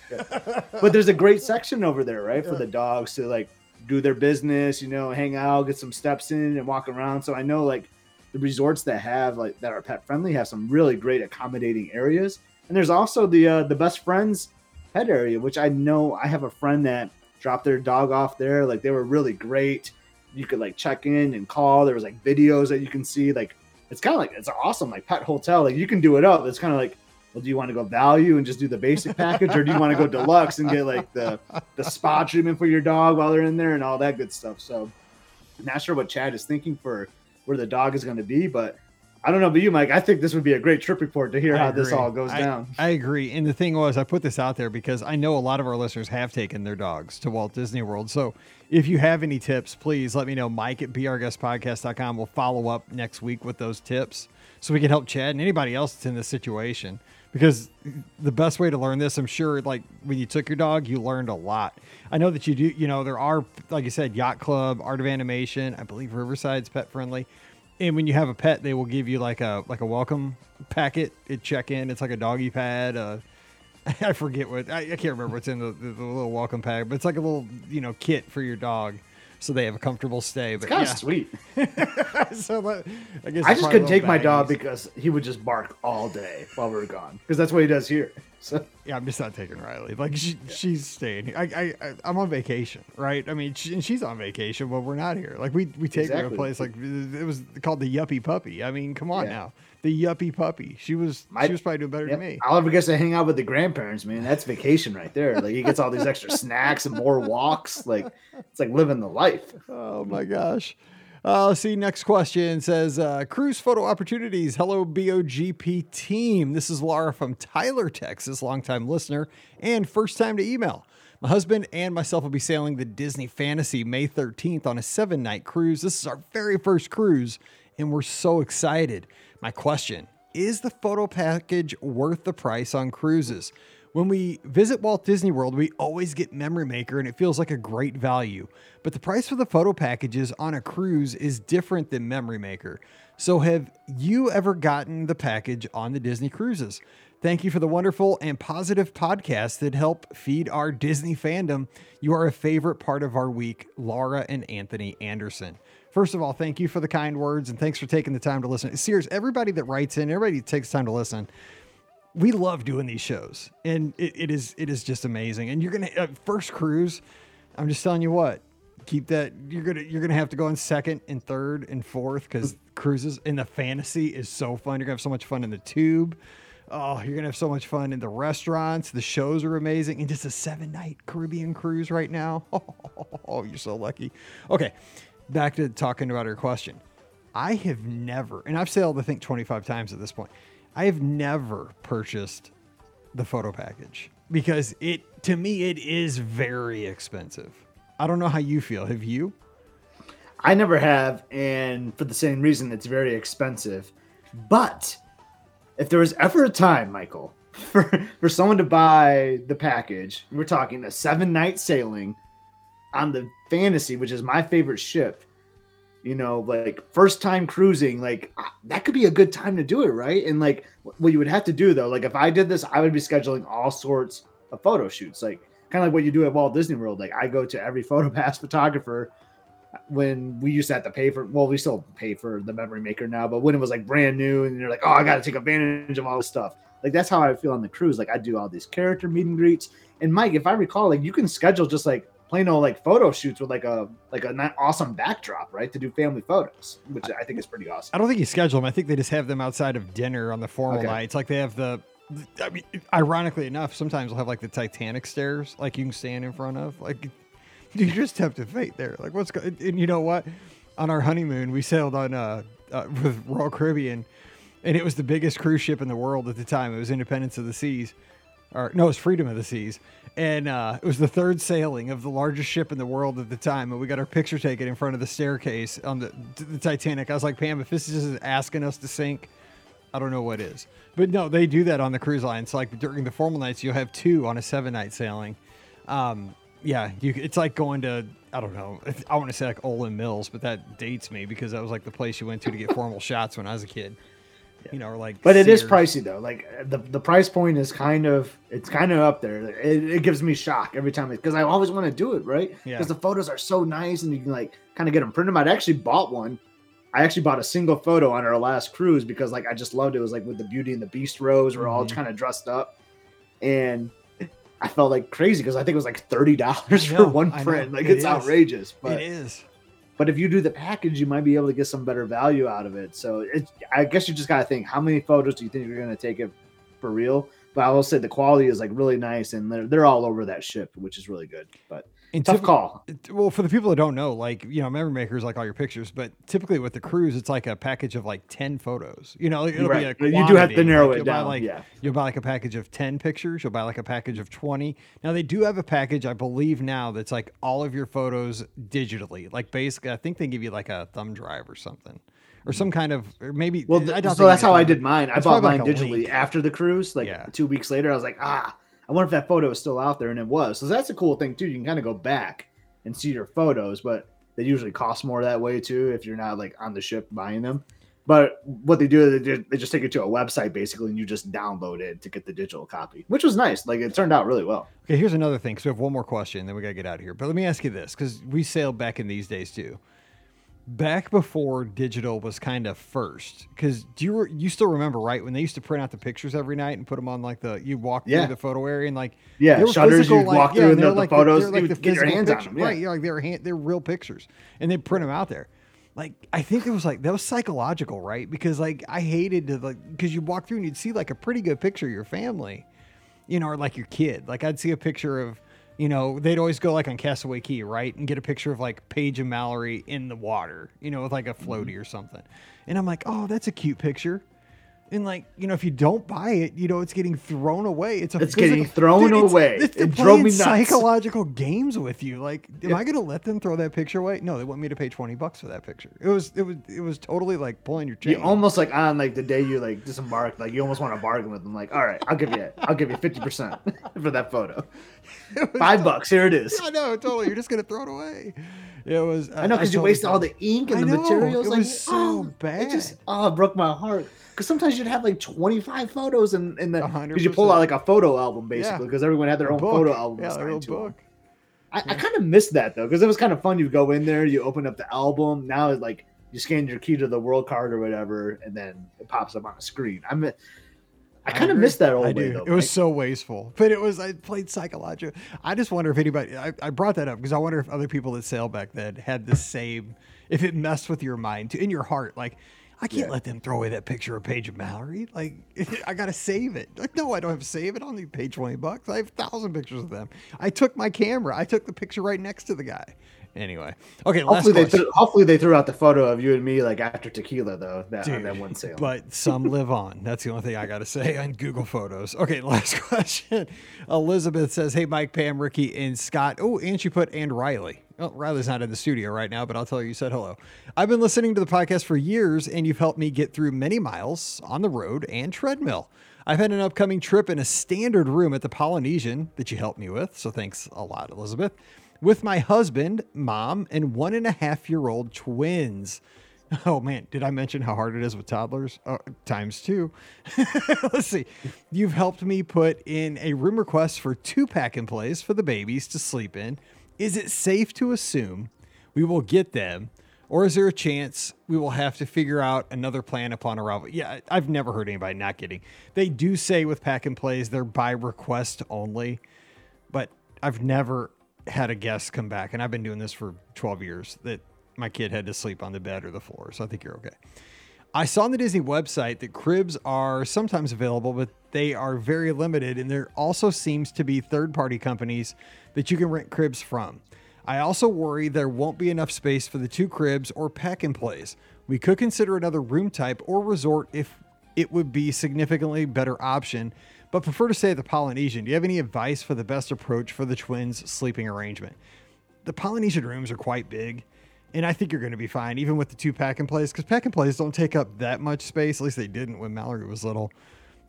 but there's a great section over there, right, for the dogs to like do their business, you know, hang out, get some steps in, and walk around. So I know like the resorts that have like that are pet friendly have some really great accommodating areas, and there's also the uh, the best friends pet area, which I know I have a friend that dropped their dog off there. Like they were really great. You could like check in and call. There was like videos that you can see. Like it's kind of like it's awesome, like pet hotel. Like you can do it up. It's kind of like well, do you want to go value and just do the basic package, or do you want to go deluxe and get like the the spa treatment for your dog while they're in there and all that good stuff? So I'm not sure what Chad is thinking for where the dog is going to be, but I don't know about you, Mike. I think this would be a great trip report to hear I how this all goes I- down. I agree. And the thing was, I put this out there because I know a lot of our listeners have taken their dogs to Walt Disney World. So if you have any tips, please let me know. Mike at brguestpodcast.com will follow up next week with those tips so we can help Chad and anybody else that's in this situation. Because the best way to learn this, I'm sure, like when you took your dog, you learned a lot. I know that you do, you know, there are, like you said, Yacht Club, Art of Animation. I believe Riverside's pet friendly. And when you have a pet, they will give you like a like a welcome packet at check in. It's like a doggy pad. Uh, (laughs) I forget what I, I can't remember what's in the, the, the little welcome pack, but it's like a little you know kit for your dog, so they have a comfortable stay. But Kind of yeah, sweet. (laughs) (laughs) so let- I guess I just couldn't take little my dog because he would just bark all day while we were gone. Because that's what he does here. So (laughs) Yeah, I'm just not taking Riley. Like she, she's staying. Here. I, I, I, I'm on vacation, right? I mean, she, and she's on vacation, but we're not here. Like we, we take her to a place like it was called the Yuppie Puppy. I mean, come on Yeah. now, the Yuppie Puppy. She was, My- she was probably doing better than me. Oliver gets to hang out with the grandparents, man. That's vacation right there. Like he gets all these extra snacks and more walks. Like it's like living the life. (laughs) Oh my gosh. Uh, let's see. Next question says uh, cruise photo opportunities. Hello, BOGP team. This is Laura from Tyler, Texas, longtime listener and first time to email. My husband and myself will be sailing the Disney Fantasy May 13th on a seven night cruise. This is our very first cruise, and we're so excited. My question is the photo package worth the price on cruises? When we visit Walt Disney World, we always get Memory Maker and it feels like a great value. But the price for the photo packages on a cruise is different than Memory Maker. So, have you ever gotten the package on the Disney cruises? Thank you for the wonderful and positive podcasts that help feed our Disney fandom. You are a favorite part of our week, Laura and Anthony Anderson. First of all, thank you for the kind words and thanks for taking the time to listen. Serious, everybody that writes in, everybody that takes time to listen, we love doing these shows and it, it is it is just amazing. And you're gonna uh, first cruise i'm just telling you what keep that you're gonna you're gonna have to go in second and third and fourth because cruises in the fantasy is so fun. You're gonna have so much fun in the tube. Oh you're gonna have so much fun in the restaurants. The shows are amazing. And just a seven night caribbean cruise right now. (laughs) Oh you're so lucky. Okay back to talking about her question. I have never, and I've sailed I think 25 times at this point. I have never purchased the photo package because it to me it is very expensive. I don't know how you feel. Have you? I never have, and for the same reason, it's very expensive. But if there was ever a time, Michael, (laughs) for for someone to buy the package, we're talking a seven night sailing on the Fantasy, which is my favorite ship. You know, like first time cruising, like ah, that could be a good time to do it, right? And like what you would have to do though, like if I did this, I would be scheduling all sorts of photo shoots, like kind of like what you do at Walt Disney World. Like I go to every (laughs) photo pass photographer when we used to have to pay for well we still pay for the memory maker now but when it was like brand new and you're like oh i gotta take advantage of all this stuff like that's how i feel on the cruise like i do all these character meet and greets and mike if i recall like you can schedule just like plain old like photo shoots with like a like an awesome backdrop right to do family photos which i think is pretty awesome I don't think you schedule them. I think they just have them outside of dinner on the formal Okay. nights. Like they have the. I mean, ironically enough, sometimes they'll have like the Titanic stairs, like you can stand in front of. Like (laughs) you just have to fate there. Like what's going? And you know what? On our honeymoon, we sailed on uh, uh (laughs) with Royal Caribbean, and it was the biggest cruise ship in the world at the time. It was Independence of the Seas, or no, it was Freedom of the Seas, and uh, it was the third sailing of the largest ship in the world at the time. And we got our picture taken in front of the staircase on the the Titanic. I was like, Pam, if this is asking us to sink. I don't know what is. But no, they do that on the cruise lines. Like during the formal nights, you'll have two on a seven night sailing. Um, yeah, you, it's like going to, I don't know, I want to say like Olan Mills, but that dates me because that was like the place you went to to get formal shots when I was a kid. You know, or like, but it is pricey though. Like the, the price point is kind of it's kind of up there. It, it gives me shock every time because i always want to do it right? Because Yeah. the photos are so nice and you can like kind of get them printed. I actually bought one. I actually bought a single photo on our last cruise because like i just loved it. It was like with the beauty and the beast rose we're all Mhm. kind of dressed up. And i felt like crazy because i think it was like $30 for one print. like It it's is. outrageous but it is. But if you do the package, you might be able to get some better value out of it. So it, I guess you just got to think how many photos do you think you're going to take it for real? But I will say the quality is like really nice, and they're they're all over that ship, which is really good. But And Tough typ- call. Well, for the people that don't know, like you know, memory makers like all your pictures, but typically with the cruise, it's like a package of like ten photos. You know, it'll Right. be a You do have to narrow Like, it down, Like, yeah. you'll buy like a package of ten pictures. You'll buy like a package of twenty. Now they do have a package, I believe now that's like all of your photos digitally. Like basically, I think they give you like a thumb drive or something, or some kind of, or maybe. Well, so that's how I did mine. I bought mine like digitally link. after the cruise. Like Yeah. two weeks later, I was like, ah, I wonder if that photo is still out there, and it was. So that's a cool thing too. You can kind of go back and see your photos, but they usually cost more that way too if you're not like on the ship buying them. But what they do is they just, they just take it to a website basically, and you just download it to get the digital copy, which was nice. Like it turned out really well. Okay, here's another thing. So we have one more question, then we gotta get out of here. But let me ask you this, because we sailed back in these days too. Back before digital was kind of first, because do you re- you still remember right when they used to print out the pictures every night and put them on like the you walk Yeah. through the photo area and like Yeah, shutters, physical, you'd walk through and they were the- the like photos, they were you the get your hands on them, yeah. right? Yeah, like they were hand, they're real pictures, and they print them out there. Like I think it was like that was psychological, right? Because like I hated to like because you walk through and you'd see like a pretty good picture of your family you know, or like your kid. Like I'd see a picture of, you know, they'd always go like on Castaway Cay, right, and get a picture of like Paige and Mallory in the water, you know, with like a floaty mm-hmm. or something. And I'm like, oh, that's a cute picture. And like, you know, if you don't buy it, you know, it's getting thrown away. It's a It's getting physical- thrown it's- away. It's, It drove me nuts. Psychological games with you. Like, am Yeah. I gonna let them throw that picture away? No, they want me to pay twenty bucks for that picture. It was, it was, it was totally like pulling your chain. You almost like on like the day you like disembark, like you almost want to bargain with them. Like, all right, I'll give you, I'll give you fifty percent (laughs) for that photo. (laughs) Five bucks, here it is. I know, totally. You're just gonna throw it away. It was. I know because you totally waste all the ink and I the know, materials. it like, was so oh, bad. It just oh, it broke my heart. Because sometimes you'd have like twenty five photos in in the A hundred because you pull out like a photo album basically because everyone had their A own book. photo album. Yeah, a assigned little to 'em. book. I, I kind of missed that though because it was kind of fun. You go in there, you open up the album. Now it's like you scan your key to the world card or whatever, and then it pops up on a screen. I'm, I kind of agree. miss that old I way do. though. It was so wasteful, but it was. I played psychological. I just wonder if anybody. I, I brought that up because I wonder if other people that sailed back then had the same. If it messed with your mind, too, in your heart, like. I can't Yeah. let them throw away that picture of Paige and Mallory. Like, (laughs) I gotta save it. Like, no, I don't have to save it. I to pay twenty bucks. I have a thousand pictures of them. I took my camera. I took the picture right next to the guy. Anyway, okay. Last Hopefully they, threw, hopefully they threw out the photo of you and me like after tequila though that on Dude, that one sale. But some (laughs) live on. That's the only thing I got to say on Google Photos. Okay, (laughs) last question. Elizabeth says, Hey, Mike, Pam, Ricky, and Scott. Oh, and she put, and Riley. Well, Riley's not in the studio right now, but I'll tell you, you said hello. I've been listening to the podcast for years, and you've helped me get through many miles on the road and treadmill. I've had an upcoming trip in a standard room at the Polynesian that you helped me with. So thanks a lot, Elizabeth. With my husband, mom, and one and a half year old twins. (laughs) Oh man, did I mention how hard it is with toddlers? Uh, times two. (laughs) Let's see. You've helped me put in a room request for two pack and plays for the babies to sleep in. Is it safe to assume we will get them, or is there a chance we will have to figure out another plan upon arrival? Yeah, I've never heard anybody not getting. They do say with pack and plays they're by request only, but I've never had a guest come back, and I've been doing this for 12 years, that my kid had to sleep on the bed or the floor. So I think you're okay. I saw on the Disney website that cribs are sometimes available, but they are very limited. And there also seems to be third party companies that you can rent cribs from. I also worry there won't be enough space for the two cribs or pack and plays. We could consider another room type or resort if it would be significantly better option, but prefer to stay at the Polynesian. Do you have any advice for the best approach for the twins' sleeping arrangement? The Polynesian rooms are quite big, and I think you're going to be fine, even with the two pack and plays, because pack and plays don't take up that much space. At least they didn't when Mallory was little.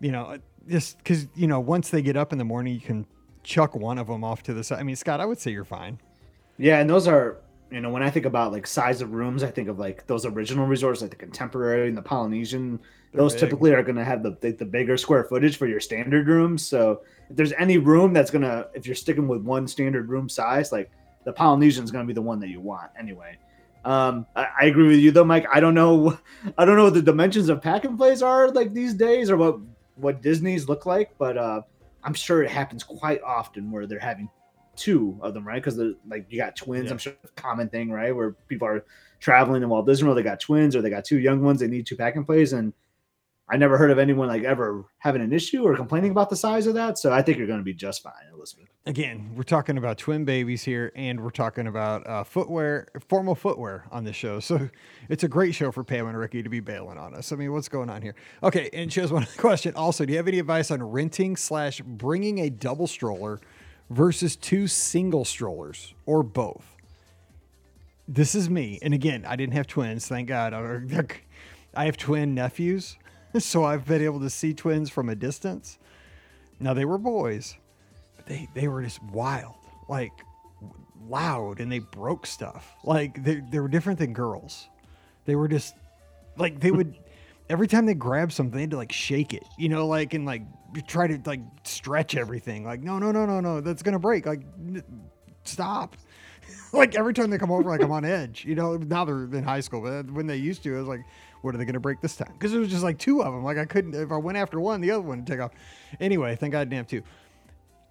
You know, just because you know once they get up in the morning, you can chuck one of them off to the side. I mean, Scott, I would say you're fine. Yeah, and those are you know when I think about like size of rooms, I think of like those original resorts, like the Contemporary and the Polynesian. They're those big. typically are going to have the, the the bigger square footage for your standard rooms. So if there's any room that's gonna, if you're sticking with one standard room size, like the Polynesian is going to be the one that you want anyway. Um, I, I agree with you though, Mike. I don't know, (laughs) I don't know what the dimensions of pack and plays are like these days, or what what Disney's look like, but uh, I'm sure it happens quite often where they're having two of them, right? Because they're like you got twins. Yeah. I'm sure it's a common thing, right? Where people are traveling in Walt Disney World, they got twins or they got two young ones. They need two pack and plays, and I never heard of anyone like ever having an issue or complaining about the size of that. So I think you're going to be just fine, Elizabeth. Again, we're talking about twin babies here, and we're talking about uh, footwear, formal footwear on the show. So it's a great show for Pam and Ricky to be bailing on us. I mean, what's going on here? Okay, and she has one (laughs) question. Also, do you have any advice on renting slash bringing a double stroller versus two single strollers or both? This is me, and again, I didn't have twins, thank God. I (laughs) have twin nephews (laughs) so I've been able to see twins from a distance. Now they were boys, but they they were just wild, like loud, and they broke stuff. Like they they were different than girls. They were just like they would every time they grabbed something, they had to like shake it, you know, like and like try to like stretch everything. Like no no no no no, that's gonna break. Like stop. (laughs) like every time they come over, like I'm on edge. You know, now they're in high school, but when they used to, I was like, what are they to break this time? Because it was just like two of them. Like I couldn't, if I went after one, the other one would take off. Anyway, thank God damn two.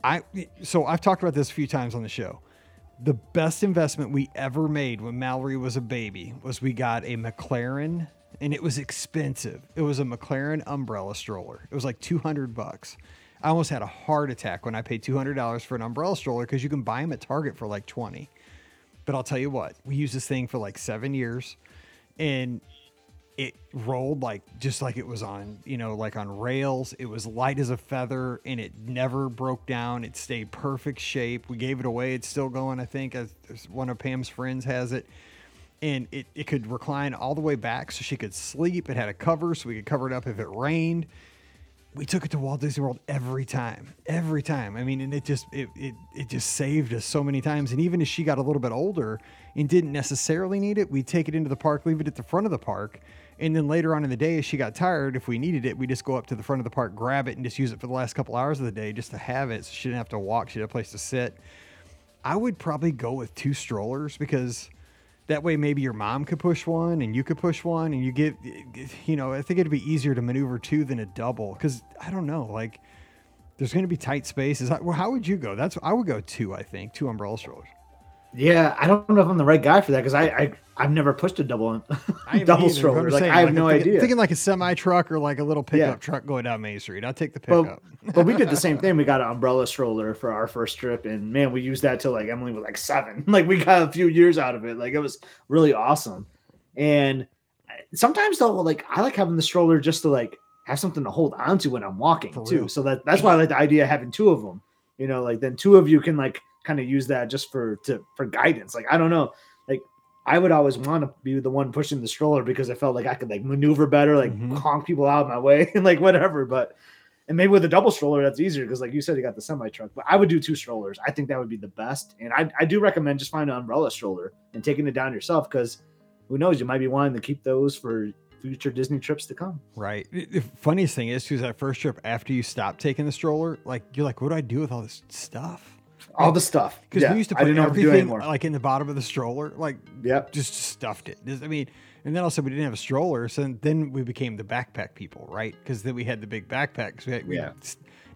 I so I've talked about this a few times on the show. The best investment we ever made when Mallory was a baby was we got a McLaren, and it was expensive. It was a McLaren umbrella stroller. It was like two hundred bucks. I almost had a heart attack when I paid two hundred dollars for an umbrella stroller because you can buy them at Target for like twenty. But I'll tell you what, we used this thing for like seven years, and it rolled like just like it was on you know like on rails it was light as a feather and it never broke down it stayed perfect shape we gave it away it's still going i think as one of pam's friends has it and it, it could recline all the way back so she could sleep it had a cover so we could cover it up if it rained we took it to Walt Disney World every time, every time. I mean, and it just it, it it just saved us so many times. And even as she got a little bit older and didn't necessarily need it, we'd take it into the park, leave it at the front of the park, and then later on in the day, as she got tired, if we needed it, we just go up to the front of the park, grab it, and just use it for the last couple hours of the day just to have it. So she didn't have to walk. She had a place to sit. I would probably go with two strollers because that way maybe your mom could push one and you could push one and you get, you know, I think it'd be easier to maneuver two than a double because I don't know, like there's going to be tight spaces. Well, how would you go? That's I would go two. I think two umbrella strollers. Yeah, I don't know if I'm the right guy for that because I, I I've never pushed a double (laughs) double stroller. Like I have like no thinking, idea. Thinking like a semi truck or like a little pickup yeah. truck going down Main Street. I'll take the pickup. But, (laughs) but we did the same thing. We got an umbrella stroller for our first trip, and man, we used that till like Emily was like seven. (laughs) Like we got a few years out of it. Like it was really awesome. And sometimes though, like I like having the stroller just to like have something to hold on to when I'm walking for too. Real. So that that's why I like the idea of having two of them. You know, like then two of you can like kind of use that just for to for guidance. Like I don't know, like I would always want to be the one pushing the stroller because I felt like I could like maneuver better, like mm-hmm. honk people out of my way and (laughs) like whatever. But and maybe with a double stroller that's easier because like you said you got the semi truck. But I would do two strollers. I think that would be the best. And I I do recommend just finding an umbrella stroller and taking it down yourself because who knows you might be wanting to keep those for future Disney trips to come. Right. The funniest thing is, too, that first trip after you stop taking the stroller, like you're like, what do I do with all this stuff? All the stuff. Because yeah, we used to put everything like in the bottom of the stroller, like yep. just stuffed it. I mean, and then also we didn't have a stroller, so then we became the backpack people, right? Because then we had the big backpacks. We had, we, yeah.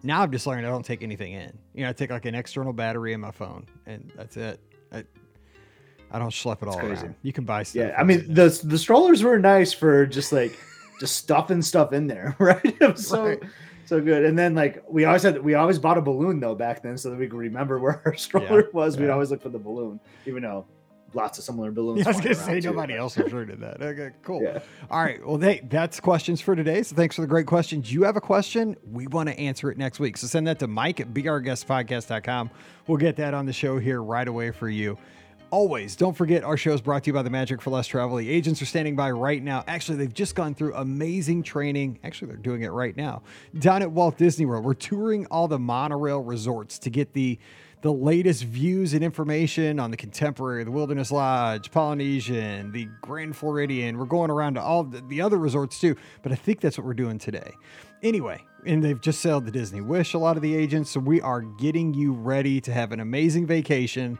Now I've just learned I don't take anything in. You know, I take like an external battery in my phone, and that's it. I, I don't schlep it all around. You can buy stuff. Yeah, I mean the the strollers were nice for just like (laughs) just stuffing stuff in there, (laughs) right? so. Right so good. And then like we always had we always bought a balloon though back then so that we could remember where our (laughs) stroller yeah, was. Yeah. We'd always look for the balloon, even though lots of similar balloons. Yeah, I was gonna say too. nobody else has sure did that. Okay, cool. All right. Well, hey, that's questions for today. So thanks for the great questions. You have a question, we want to answer it next week. So send that to Mike at beourguestpodcast.com. We'll get that on the show here right away for you always, don't forget our show is brought to you by the Magic for Less Travel. The agents are standing by right now. Actually, they've just gone through amazing training. Actually, they're doing it right now down at Walt Disney World. We're touring all the monorail resorts to get the the latest views and information on the Contemporary, the Wilderness Lodge, Polynesian, the Grand Floridian. We're going around to all the, the other resorts too, but I think that's what we're doing today. Anyway, and they've just sailed the Disney Wish, a lot of the agents. So we are getting you ready to have an amazing vacation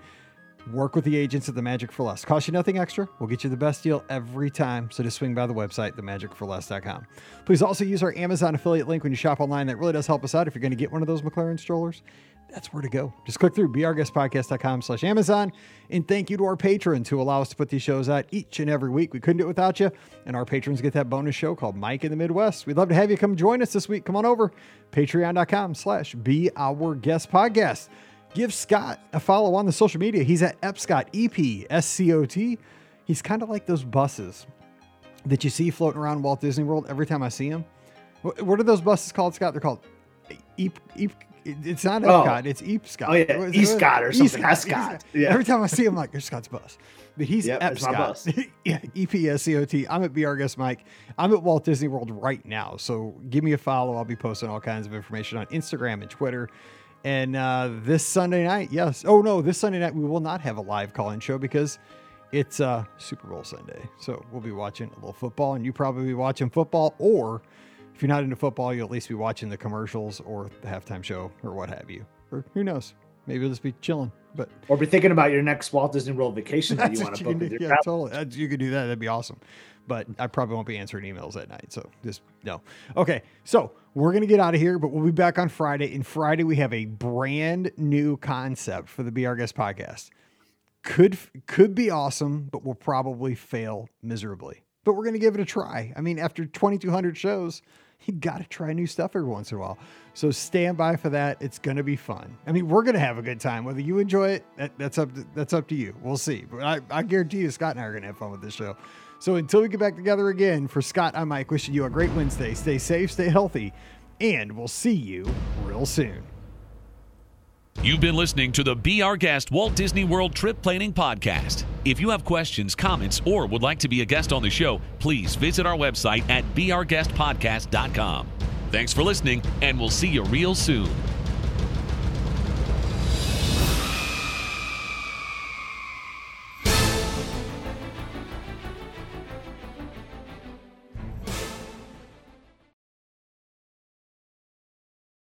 Work with the agents at The Magic for Less. Cost you nothing extra. We'll get you the best deal every time. So just swing by the website, themagicforless.com. Please also use our Amazon affiliate link when you shop online. That really does help us out if you're going to get one of those McLaren strollers that's where to go. Just click through beourguestpodcast.com slash Amazon. And thank you to our patrons who allow us to put these shows out each and every week. We couldn't do it without you. And our patrons get that bonus show called Mike in the Midwest. We'd love to have you come join us this week. Come on over. Patreon.com slash Be Our Guest Podcast. Give Scott a follow on the social media. He's at Epscot, E-P, S-C-O-T. He's kind of like those buses that you see floating around Walt Disney World every time I see him. What are those buses called, Scott? They're called Eep, Eep, it's not oh. Epcot, oh. it's Eepscot. Oh yeah, Eastcott or something. Escott. Yeah. Every time I see him, I'm like, there's Scott's bus. But he's yep, Epscot. (laughs) yeah, E-P-S-C-O-T. I'm at BR Guest Mike. I'm at Walt Disney World right now. So give me a follow. I'll be posting all kinds of information on Instagram and Twitter. And uh, this Sunday night, yes. Oh no, this Sunday night we will not have a live call-in show because it's uh, Super Bowl Sunday. So we'll be watching a little football, and you probably be watching football or if you're not into football, you'll at least be watching the commercials or the halftime show or what have you. Or who knows? Maybe you'll just be chilling. But or be thinking about your next Walt Disney World vacation that you want to book. Do, yeah, totally. You could do that. That'd be awesome. But I probably won't be answering emails at night. So just no. Okay. So we're gonna get out of here, but we'll be back on Friday. And Friday we have a brand new concept for the Our Guest podcast. Could could be awesome, but we'll probably fail miserably. But we're gonna give it a try. I mean, after 2,200 shows, you got to try new stuff every once in a while. So stand by for that. It's going to be fun. I mean, we're going to have a good time. Whether you enjoy it, that, that's up to, that's up to you. We'll see. But I, I guarantee you, Scott and I are going to have fun with this show. So until we get back together again, for Scott, I'm Mike, wishing you a great Wednesday. Stay safe, stay healthy, and we'll see you real soon. You've been listening to the Be Our Guest Walt Disney World Trip Planning Podcast. If you have questions, comments, or would like to be a guest on the show, please visit our website at beourguestpodcast.com. Thanks for listening, and we'll see you real soon.